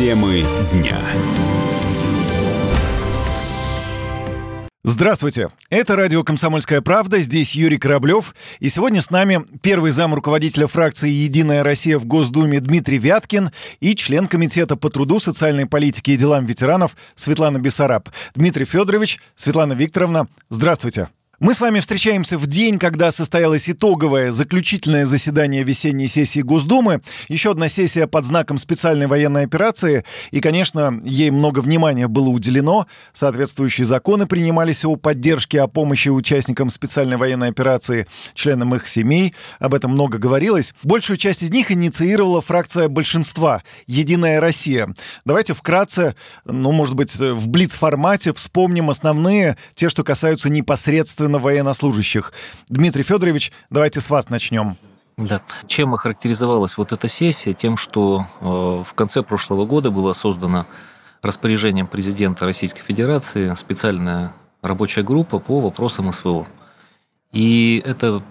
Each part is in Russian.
Темы дня. Здравствуйте, это радио «Комсомольская правда», здесь Юрий Кораблев, и сегодня с нами первый зам руководителя фракции «Единая Россия» в Госдуме Дмитрий Вяткин и член Комитета по труду, социальной политике и делам ветеранов Светлана Бессараб. Дмитрий Федорович, Светлана Викторовна, здравствуйте. Мы с вами встречаемся в день, когда состоялось итоговое заключительное заседание весенней сессии Госдумы. Еще одна сессия под знаком специальной военной операции. И, конечно, ей много внимания было уделено. Соответствующие законы принимались о поддержке, о помощи участникам специальной военной операции, членам их семей. Об этом много говорилось. Большую часть из них инициировала фракция большинства «Единая Россия». Давайте вкратце, ну, может быть, в блиц-формате вспомним основные, те, что касаются непосредственно особенно военнослужащих. Дмитрий Федорович, давайте с вас начнем. Да. Чем охарактеризовалась вот эта сессия? Тем, что э, в конце прошлого года было создано распоряжением президента Российской Федерации специальная рабочая группа по вопросам СВО. И это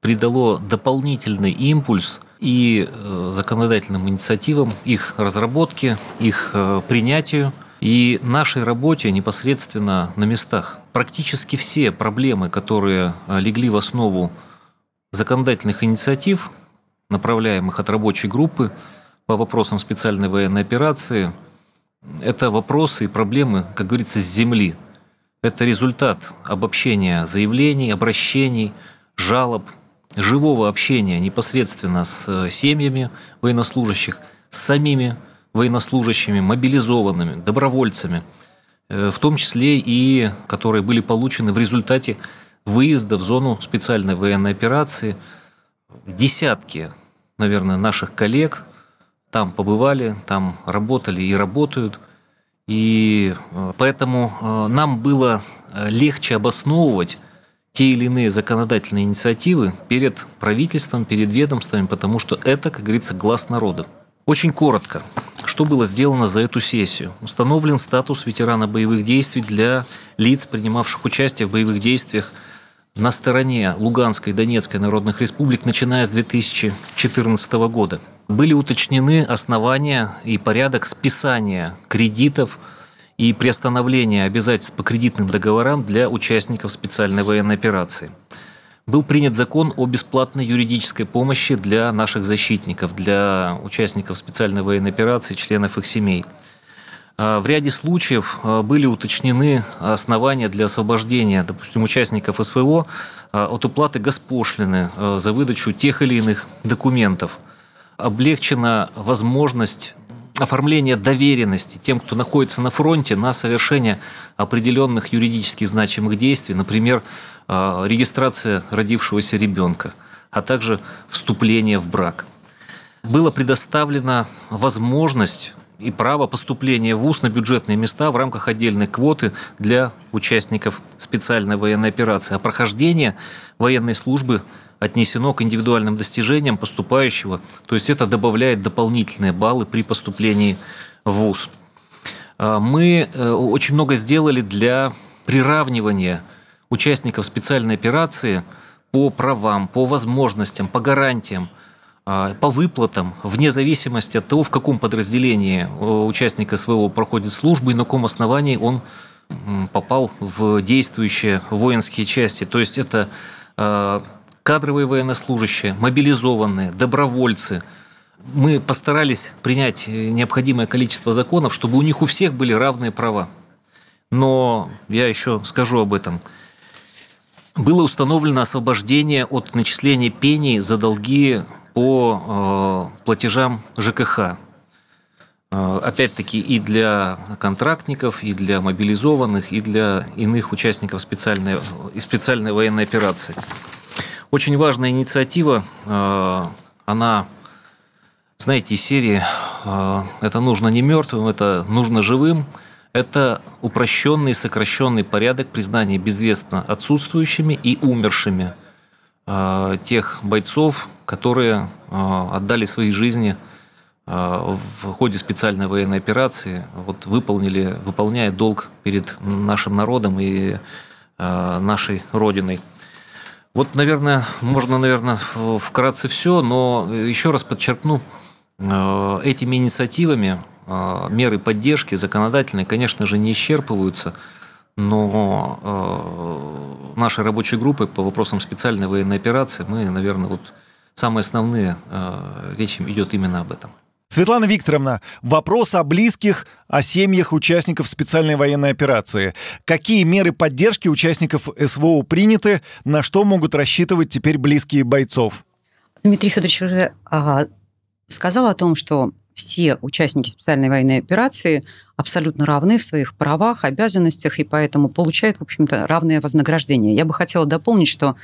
придало дополнительный импульс и э, законодательным инициативам, их разработке, их э, принятию – и нашей работе непосредственно на местах. Практически все проблемы, которые а, легли в основу законодательных инициатив, направляемых от рабочей группы по вопросам специальной военной операции, это вопросы и проблемы, как говорится, с земли. Это результат обобщения заявлений, обращений, жалоб, живого общения непосредственно с э, семьями военнослужащих, с самими военнослужащими, мобилизованными, добровольцами, э, в том числе и которые были получены в результате выезда в зону специальной военной операции. Десятки, наверное, наших коллег там побывали, там работали и работают. И э, поэтому э, нам было легче обосновывать те или иные законодательные инициативы перед правительством, перед ведомствами, потому что это, как говорится, глаз народа. Очень коротко. Что было сделано за эту сессию? Установлен статус ветерана боевых действий для лиц, принимавших участие в боевых действиях на стороне Луганской и Донецкой народных республик, начиная с 2014 года. Были уточнены основания и порядок списания кредитов и приостановления обязательств по кредитным договорам для участников специальной военной операции – был принят закон о бесплатной юридической помощи для наших защитников, для участников специальной военной операции, членов их семей. А, в ряде случаев а, были уточнены основания для освобождения, допустим, участников СВО а, от уплаты госпошлины за выдачу тех или иных документов. Облегчена возможность оформления доверенности тем, кто находится на фронте на совершение определенных юридически значимых действий, например, а, регистрация родившегося ребенка, а также вступление в брак. Была предоставлена возможность и право поступления в ВУЗ на бюджетные места в рамках отдельной квоты для участников специальной военной операции. А прохождение военной службы отнесено к индивидуальным достижениям поступающего, то есть это добавляет дополнительные баллы при поступлении в ВУЗ. А, мы э, очень много сделали для приравнивания участников специальной операции по правам, по возможностям, по гарантиям, а, по выплатам, вне зависимости от того, в каком подразделении э, участник СВО проходит службу и на каком основании он попал в действующие воинские части. То есть это а, кадровые военнослужащие, мобилизованные, добровольцы. Мы постарались принять э, необходимое количество законов, чтобы у них у всех были равные права. Но я еще скажу об этом – было установлено освобождение от начисления пений за долги по э, платежам ЖКХ. Э, опять-таки и для контрактников, и для мобилизованных, и для иных участников специальной, специальной военной операции. Очень важная инициатива, э, она, знаете, из серии «Это нужно не мертвым, это нужно живым», это упрощенный и сокращенный порядок признания безвестно отсутствующими и умершими э, тех бойцов, которые э, отдали свои жизни э, в ходе специальной военной операции, вот выполнили, выполняя долг перед нашим народом и нашей Родиной. Вот, наверное, можно, наверное, вкратце все, но еще раз подчеркну, этими инициативами э, меры поддержки законодательные, конечно же, не исчерпываются, но э, нашей рабочей группы по вопросам специальной военной операции мы, наверное, вот самые основные, э, речь идет именно об этом. Светлана Викторовна, вопрос о близких, о семьях участников специальной военной операции. Какие меры поддержки участников СВО приняты, на что могут рассчитывать теперь близкие бойцов? Дмитрий Федорович уже а, сказал о том, что все участники специальной военной операции абсолютно равны в своих правах, обязанностях, и поэтому получают, в общем-то, равное вознаграждение. Я бы хотела дополнить, что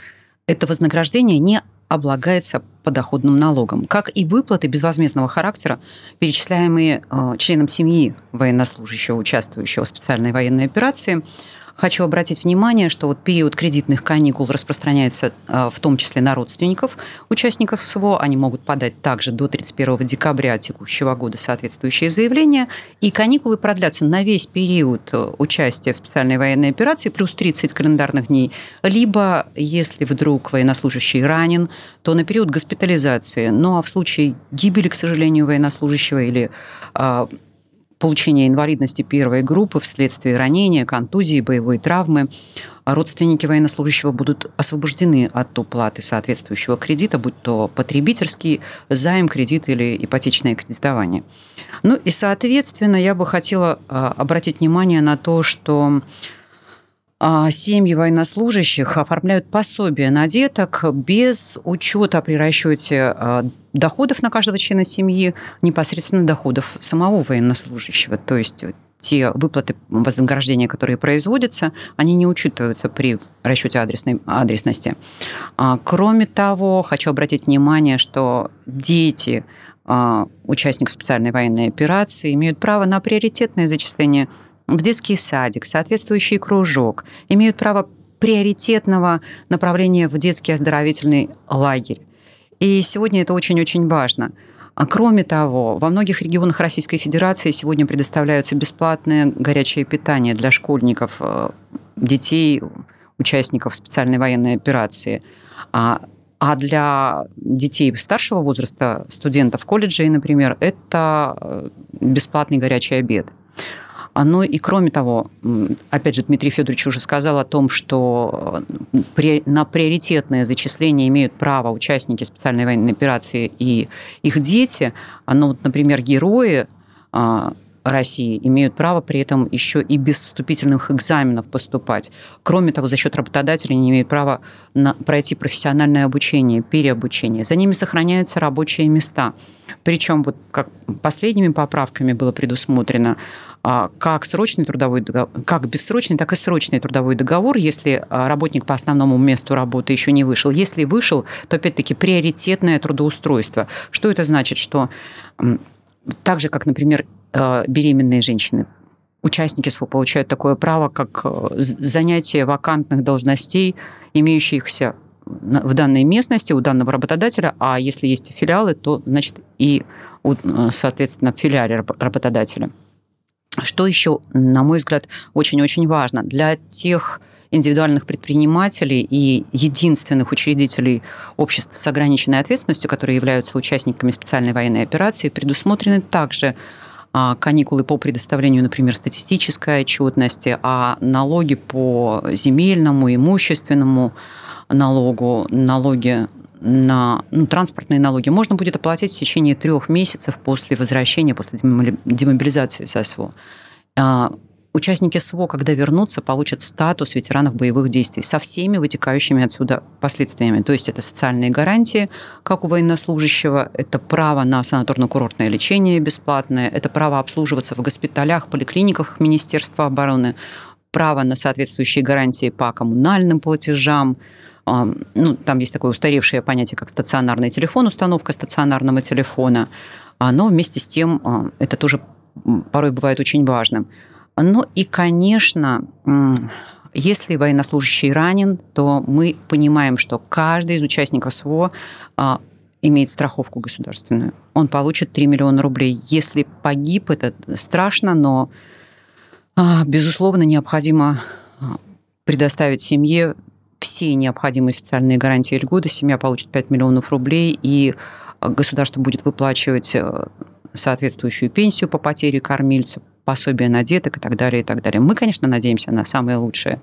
это вознаграждение не облагается подоходным налогом, как и выплаты безвозмездного характера, перечисляемые э, членам семьи военнослужащего, участвующего в специальной военной операции – Хочу обратить внимание, что вот период кредитных каникул распространяется э, в том числе на родственников участников СВО. Они могут подать также до 31 декабря текущего года соответствующее заявление. И каникулы продлятся на весь период э, участия в специальной военной операции плюс 30 календарных дней. Либо, если вдруг военнослужащий ранен, то на период госпитализации. Ну а в случае гибели, к сожалению, военнослужащего или э, получения инвалидности первой группы вследствие ранения, контузии, боевой травмы, родственники военнослужащего будут освобождены от уплаты соответствующего кредита, будь то потребительский займ, кредит или ипотечное кредитование. Ну и, соответственно, я бы хотела а, обратить внимание на то, что семьи военнослужащих оформляют пособие на деток без учета при расчете а, доходов на каждого члена семьи, непосредственно доходов самого военнослужащего. То есть те выплаты вознаграждения, которые производятся, они не учитываются при расчете адресной, адресности. А, кроме того, хочу обратить внимание, что дети участников специальной военной операции имеют право на приоритетное зачисление в детский садик, соответствующий кружок, имеют право приоритетного направления в детский оздоровительный лагерь. И сегодня это очень-очень важно. А кроме того, во многих регионах Российской Федерации сегодня предоставляются бесплатное горячее питание для школьников, э, детей, участников специальной военной операции. А, а для детей старшего возраста, студентов колледжей, например, это э, бесплатный горячий обед. Но и кроме того, опять же, Дмитрий Федорович уже сказал о том, что э, на приоритетное зачисление имеют право участники специальной военной операции и их дети. Но, вот, например, герои а, России имеют право при этом еще и без вступительных экзаменов поступать. Кроме того, за счет работодателя они имеют право на, пройти профессиональное обучение, переобучение. За ними сохраняются рабочие места. Причем вот как последними поправками было предусмотрено а, как срочный трудовой договор, как бессрочный, так и срочный трудовой договор, если а, работник по основному месту работы еще не вышел. Если вышел, то опять-таки приоритетное трудоустройство. Что это значит? Что так же, как, например, беременные женщины. Участники СФО получают такое право, как э, занятие вакантных должностей, имеющихся в данной местности у данного работодателя, а если есть филиалы, то, значит, и, э, соответственно, в филиале работодателя. Что еще, на мой взгляд, очень-очень важно для тех индивидуальных предпринимателей и единственных учредителей обществ с ограниченной ответственностью, которые являются участниками специальной военной операции, предусмотрены также каникулы по предоставлению, например, статистической отчетности, а налоги по земельному, имущественному налогу, налоги на ну, транспортные налоги можно будет оплатить в течение трех месяцев после возвращения, после демобилизации со СВО. А, Участники СВО, когда вернутся, получат статус ветеранов боевых действий со всеми вытекающими отсюда последствиями. То есть это социальные гарантии, как у военнослужащего, это право на санаторно-курортное лечение бесплатное, это право обслуживаться в госпиталях, поликлиниках Министерства обороны, право на соответствующие гарантии по коммунальным платежам, а, ну, там есть такое устаревшее понятие, как стационарный телефон, установка стационарного телефона, но вместе с тем а, это тоже порой бывает очень важным. Ну и, конечно, если военнослужащий ранен, то мы понимаем, что каждый из участников СВО а, имеет страховку государственную. Он получит 3 миллиона рублей. Если погиб, это страшно, но, а, безусловно, необходимо а, предоставить семье все необходимые социальные гарантии и льготы. Семья получит 5 миллионов рублей, и государство будет выплачивать соответствующую пенсию по потере кормильца, пособие на деток и так далее, и так далее. Мы, конечно, надеемся на самое лучшее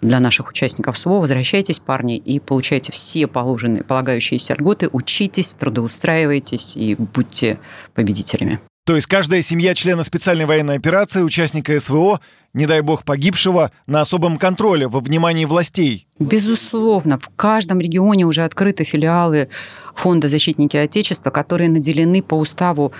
для наших участников СВО. Возвращайтесь, парни, и получайте все положенные, полагающиеся льготы, учитесь, трудоустраивайтесь и будьте победителями. То есть каждая семья члена специальной военной операции, участника СВО, не дай бог погибшего, на особом контроле, во внимании властей. Безусловно, в каждом регионе уже открыты филиалы Фонда «Защитники Отечества», которые наделены по уставу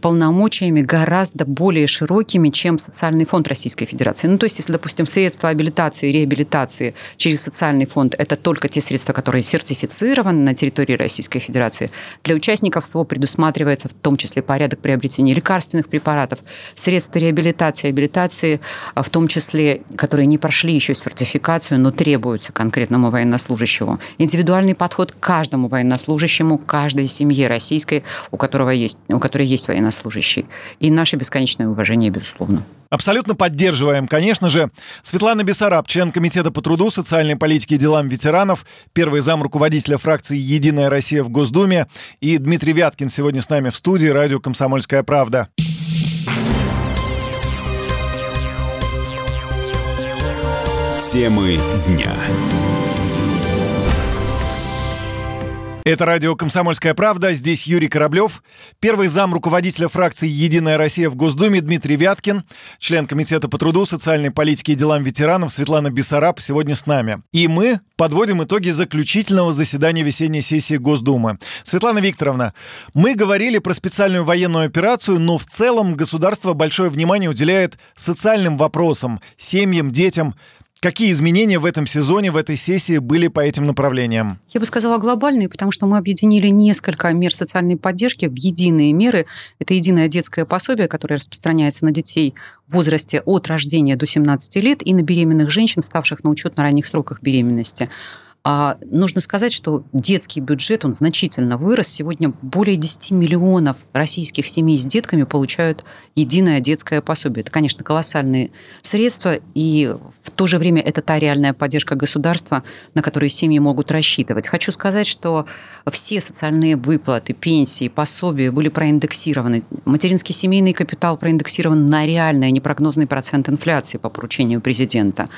полномочиями гораздо более широкими, чем социальный фонд Российской Федерации. Ну, то есть, если, допустим, средства абилитации и реабилитации через социальный фонд – это только те средства, которые сертифицированы на территории Российской Федерации, для участников СВО предусматривается в том числе порядок приобретения лекарственных препаратов, средства реабилитации, абилитации, а, в том числе, которые не прошли еще сертификацию, но требуются конкретному военнослужащему. Индивидуальный подход к каждому военнослужащему, каждой семье российской, у которого есть, у которой есть военнослужащий. И наше бесконечное уважение, безусловно. Абсолютно поддерживаем, конечно же. Светлана Бессараб, член Комитета по труду, социальной политике и делам ветеранов, первый зам руководителя фракции «Единая Россия» в Госдуме, и Дмитрий Вяткин сегодня с нами в студии радио «Комсомольская правда». Темы дня. Это радио «Комсомольская правда». Здесь Юрий Кораблев, первый зам руководителя фракции «Единая Россия» в Госдуме Дмитрий Вяткин, член Комитета по труду, социальной политике и делам ветеранов Светлана Бессараб сегодня с нами. И мы подводим итоги заключительного заседания весенней сессии Госдумы. Светлана Викторовна, мы говорили про специальную военную операцию, но в целом государство большое внимание уделяет социальным вопросам, семьям, детям. Какие изменения в этом сезоне, в этой сессии были по этим направлениям? Я бы сказала глобальные, потому что мы объединили несколько мер социальной поддержки в единые меры. Это единое детское пособие, которое распространяется на детей в возрасте от рождения до 17 лет и на беременных женщин, ставших на учет на ранних сроках беременности. А нужно сказать, что детский бюджет, он значительно вырос. Сегодня более 10 миллионов российских семей с детками получают единое детское пособие. Это, конечно, колоссальные средства, и в то же время это та реальная поддержка государства, на которую семьи могут рассчитывать. Хочу сказать, что все социальные выплаты, пенсии, пособия были проиндексированы. Материнский семейный капитал проиндексирован на реальный, а не прогнозный процент инфляции по поручению президента.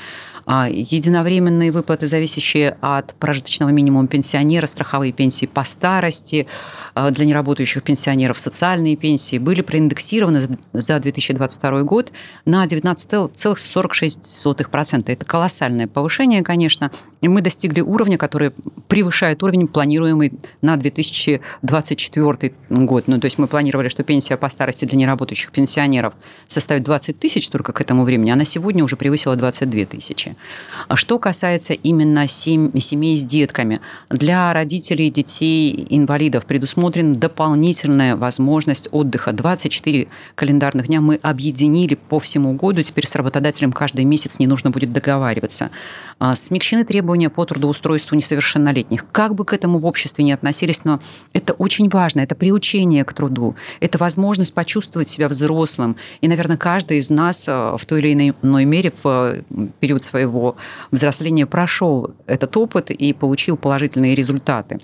А единовременные выплаты, зависящие от прожиточного минимума пенсионера, страховые пенсии по старости, а, для неработающих пенсионеров социальные пенсии были проиндексированы за 2022 год на 19,46%. Это колоссальное повышение, конечно. И мы достигли уровня, который превышает уровень, планируемый на 2024 год. Ну, то есть мы планировали, что пенсия по старости для неработающих пенсионеров составит 20 тысяч только к этому времени, а на сегодня уже превысила 22 тысячи. А что касается именно семей с детками, для родителей детей инвалидов предусмотрена дополнительная возможность отдыха. 24 календарных дня мы объединили по всему году. Теперь с работодателем каждый месяц не нужно будет договариваться. А, смягчены требования по трудоустройству несовершеннолетних. Как бы к этому в обществе не относились, но это очень важно. Это приучение к труду. Это возможность почувствовать себя взрослым. И, наверное, каждый из нас а, в той или иной мере в период своего своего взросления прошел этот опыт и получил положительные результаты.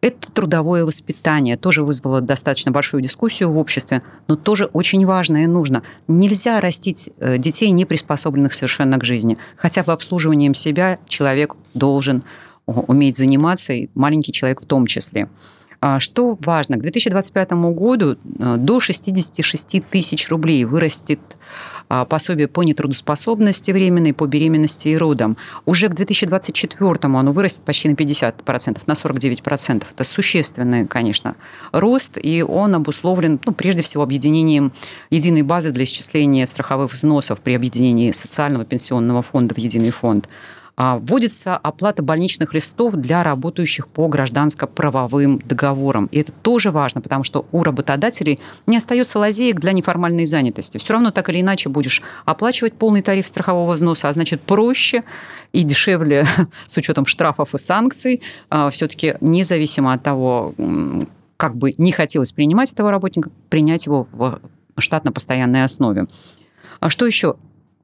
Это трудовое воспитание тоже вызвало достаточно большую дискуссию в обществе, но тоже очень важно и нужно. Нельзя растить э, детей, не приспособленных совершенно к жизни. Хотя бы обслуживанием себя человек должен уметь заниматься, и маленький человек в том числе. А что важно, к 2025 году э, до 66 тысяч рублей вырастет а, пособие по нетрудоспособности временной, по беременности и родам. Уже к 2024 оно вырастет почти на 50%, на 49%. Это существенный, конечно, рост, и он обусловлен, ну, прежде всего, объединением единой базы для исчисления страховых взносов при объединении социального пенсионного фонда в единый фонд. А, вводится оплата больничных листов для работающих по гражданско-правовым договорам. И это тоже важно, потому что у работодателей не остается лазеек для неформальной занятости. Все равно так или иначе будешь оплачивать полный тариф страхового взноса, а значит проще и дешевле с учетом штрафов и санкций, а, все-таки независимо от того, как бы не хотелось принимать этого работника, принять его в штатно-постоянной основе. А что еще?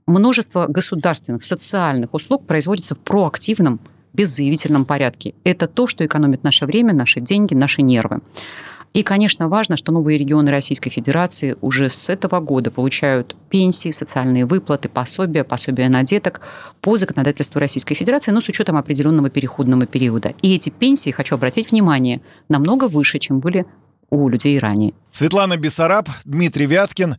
Множество государственных, социальных услуг производится в проактивном, беззаявительном порядке. Это то, что экономит наше время, наши деньги, наши нервы. И, конечно, важно, что новые регионы Российской Федерации уже с этого года получают пенсии, социальные выплаты, пособия, пособия на деток по законодательству Российской Федерации, но с учетом определенного переходного периода. И эти пенсии, хочу обратить внимание, намного выше, чем были у людей ранее. Светлана Бессараб, Дмитрий Вяткин.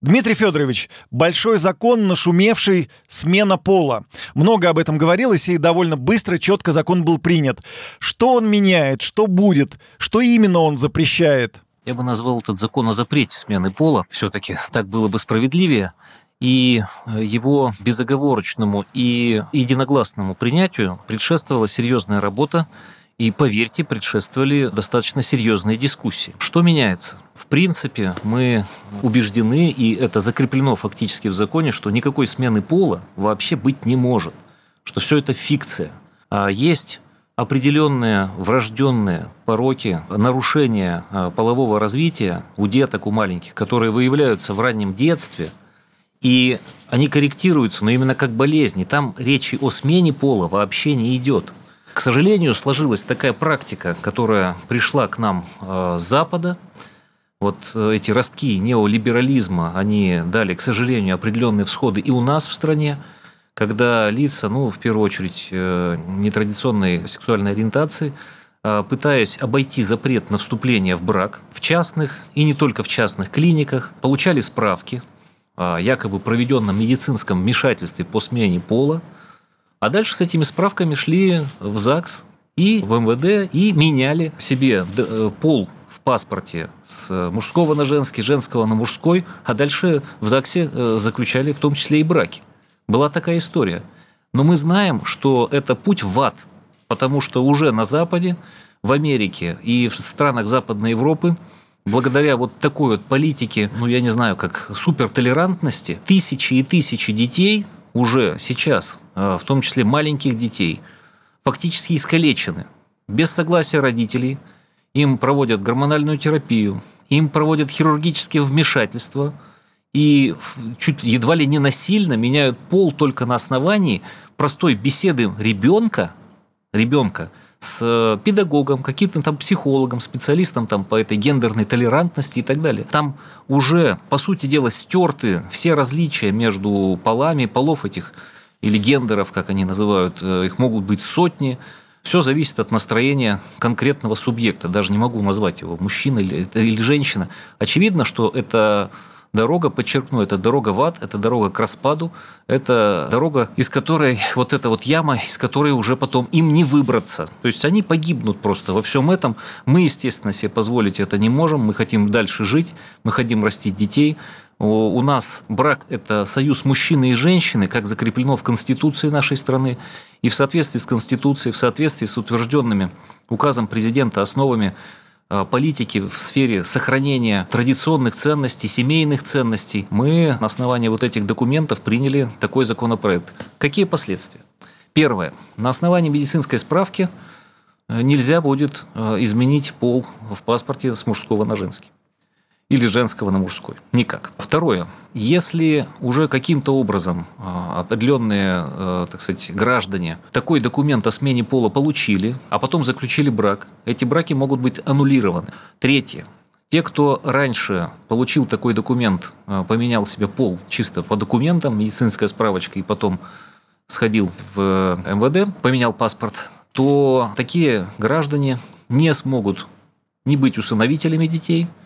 Дмитрий Федорович, большой закон, нашумевший смена пола. Много об этом говорилось, и довольно быстро, четко закон был принят. Что он меняет, что будет, что именно он запрещает? Я бы назвал этот закон о запрете смены пола. Все-таки так было бы справедливее. И его безоговорочному и единогласному принятию предшествовала серьезная работа и, поверьте, предшествовали достаточно серьезные дискуссии. Что меняется? В принципе, мы убеждены, и это закреплено фактически в законе, что никакой смены пола вообще быть не может, что все это фикция. А есть определенные врожденные пороки, нарушения а, полового развития у деток, у маленьких, которые выявляются в раннем детстве, и они корректируются, но именно как болезни. Там речи о смене пола вообще не идет. К сожалению, сложилась такая практика, которая пришла к нам э, с Запада. Вот э, эти ростки неолиберализма, они дали, к сожалению, определенные всходы и у нас в стране, когда лица, ну, в первую очередь, э, нетрадиционной сексуальной ориентации, пытаясь обойти запрет на вступление в брак в частных и не только в частных клиниках, получали справки о якобы проведенном медицинском вмешательстве по смене пола – а дальше с этими справками шли в ЗАГС и в МВД и меняли себе э, пол в паспорте с мужского на женский, женского на мужской, а дальше в ЗАГСе э, заключали в том числе и браки. Была такая история. Но мы знаем, что это путь в ад, потому что уже на Западе, в Америке и в странах Западной Европы благодаря вот такой вот политике, ну, я не знаю, как супертолерантности, тысячи и тысячи детей уже сейчас, а, в том числе маленьких детей, фактически искалечены. Без согласия родителей. Им проводят гормональную терапию, им проводят хирургические вмешательства. И чуть едва ли не насильно меняют пол только на основании простой беседы ребенка, ребенка с э, педагогом, каким-то там психологом, специалистом там по этой гендерной толерантности и так далее. Там уже, по сути дела, стерты все различия между полами, полов этих или гендеров, как они называют, э, их могут быть сотни. Все зависит от настроения конкретного субъекта. Даже не могу назвать его мужчина или, или женщина. Очевидно, что это дорога, подчеркну, это дорога в ад, это дорога к распаду, это дорога, из которой вот эта вот яма, из которой уже потом им не выбраться. То есть они погибнут просто во всем этом. Мы, естественно, себе позволить это не можем. Мы хотим дальше жить, мы хотим растить детей. У нас брак – это союз мужчины и женщины, как закреплено в Конституции нашей страны. И в соответствии с Конституцией, в соответствии с утвержденными указом президента основами политики в сфере сохранения традиционных ценностей, семейных ценностей, мы на основании вот этих документов приняли такой законопроект. Какие последствия? Первое. На основании медицинской справки э, нельзя будет э, изменить пол в паспорте с мужского на женский или женского на мужской. Никак. Второе. Если уже каким-то образом а, определенные, э, так сказать, граждане такой документ о смене пола получили, а потом заключили брак, эти браки могут быть аннулированы. Третье. Те, кто раньше получил такой документ, э, поменял себе пол чисто по документам, медицинская справочка, и потом сходил в МВД, поменял паспорт, то такие граждане не смогут не быть усыновителями детей –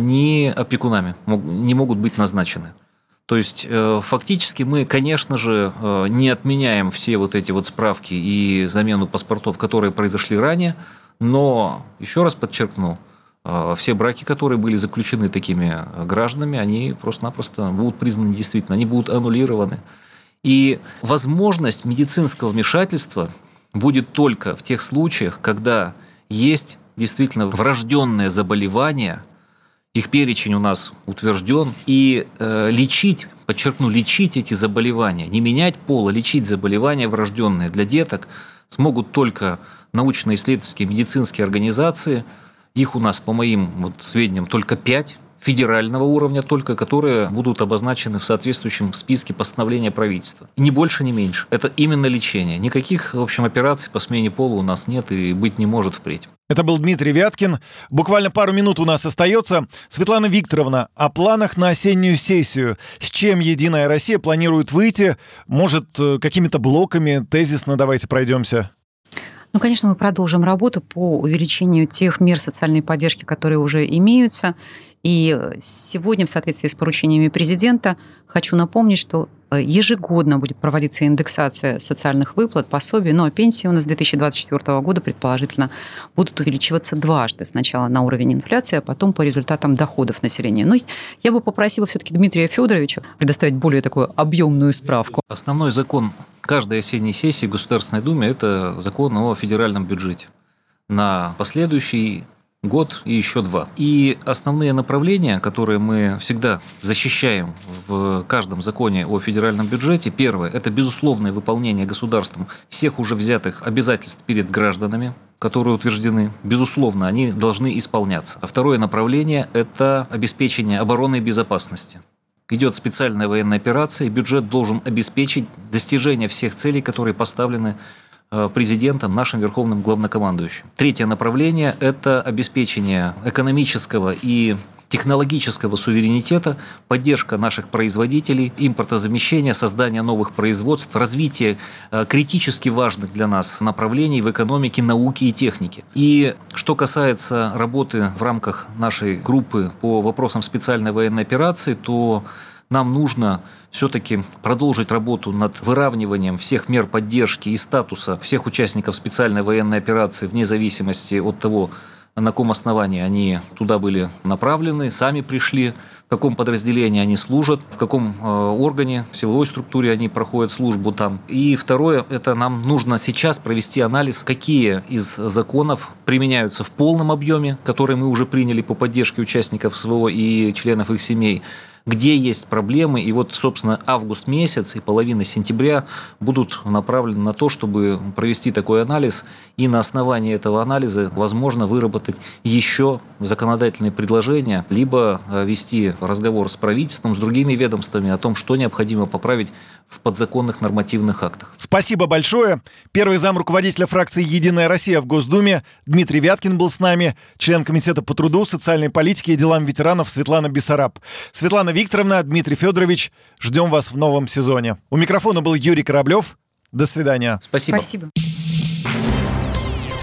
ни опекунами не могут быть назначены. То есть э, фактически мы, конечно же, э, не отменяем все вот эти вот справки и замену паспортов, которые произошли ранее, но еще раз подчеркну, э, все браки, которые были заключены такими гражданами, они просто-напросто будут признаны действительно, они будут аннулированы. И возможность медицинского вмешательства будет только в тех случаях, когда есть действительно врожденное заболевание – их перечень у нас утвержден. И э, лечить, подчеркну, лечить эти заболевания, не менять пола, лечить заболевания врожденные для деток смогут только научно-исследовательские медицинские организации. Их у нас, по моим вот сведениям, только пять федерального уровня только, которые будут обозначены в соответствующем списке постановления правительства. Ни больше, ни меньше. Это именно лечение. Никаких, в общем, операций по смене пола у нас нет и быть не может впредь. Это был Дмитрий Вяткин. Буквально пару минут у нас остается. Светлана Викторовна, о планах на осеннюю сессию. С чем «Единая Россия» планирует выйти? Может, э, какими-то блоками? Тезисно давайте пройдемся. Ну, конечно, мы продолжим работу по увеличению тех мер социальной поддержки, которые уже имеются. И сегодня, в соответствии с поручениями президента, хочу напомнить, что э, ежегодно будет проводиться индексация социальных выплат, пособий, но пенсии у нас с 2024 года, предположительно, будут увеличиваться дважды. Сначала на уровень инфляции, а потом по результатам доходов населения. Но я бы попросила все-таки Дмитрия Федоровича предоставить более такую объемную справку. Основной закон каждой осенней сессии в Государственной Думе – это закон о федеральном бюджете на последующий год и еще два. И основные направления, которые мы всегда защищаем в каждом законе о федеральном бюджете, первое – это безусловное выполнение государством всех уже взятых обязательств перед гражданами, которые утверждены, безусловно, они должны исполняться. А второе направление – это обеспечение обороны и безопасности. Идет специальная военная операция, и бюджет должен обеспечить достижение всех целей, которые поставлены президентом, нашим верховным главнокомандующим. Третье направление – это обеспечение экономического и технологического суверенитета, поддержка наших производителей, импортозамещение, создание новых производств, развитие э, критически важных для нас направлений в экономике, науке и технике. И что касается работы в рамках нашей группы по вопросам специальной военной операции, то нам нужно все-таки продолжить работу над выравниванием всех мер поддержки и статуса всех участников специальной военной операции вне зависимости от того, на каком основании они туда были направлены, сами пришли, каком подразделении они служат, в каком э, органе, в силовой структуре они проходят службу там. И второе, это нам нужно сейчас провести анализ, какие из законов применяются в полном объеме, которые мы уже приняли по поддержке участников СВО и членов их семей, где есть проблемы. И вот, собственно, август месяц и половина сентября будут направлены на то, чтобы провести такой анализ и на основании этого анализа, возможно, выработать еще законодательные предложения, либо э, вести разговор с правительством, с другими ведомствами о том, что необходимо поправить в подзаконных нормативных актах. Спасибо большое. Первый зам руководителя фракции «Единая Россия» в Госдуме Дмитрий Вяткин был с нами, член Комитета по труду, социальной политике и делам ветеранов Светлана Бессараб. Светлана Викторовна, Дмитрий Федорович, ждем вас в новом сезоне. У микрофона был Юрий Кораблев. До свидания. Спасибо. Спасибо.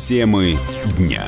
Темы дня.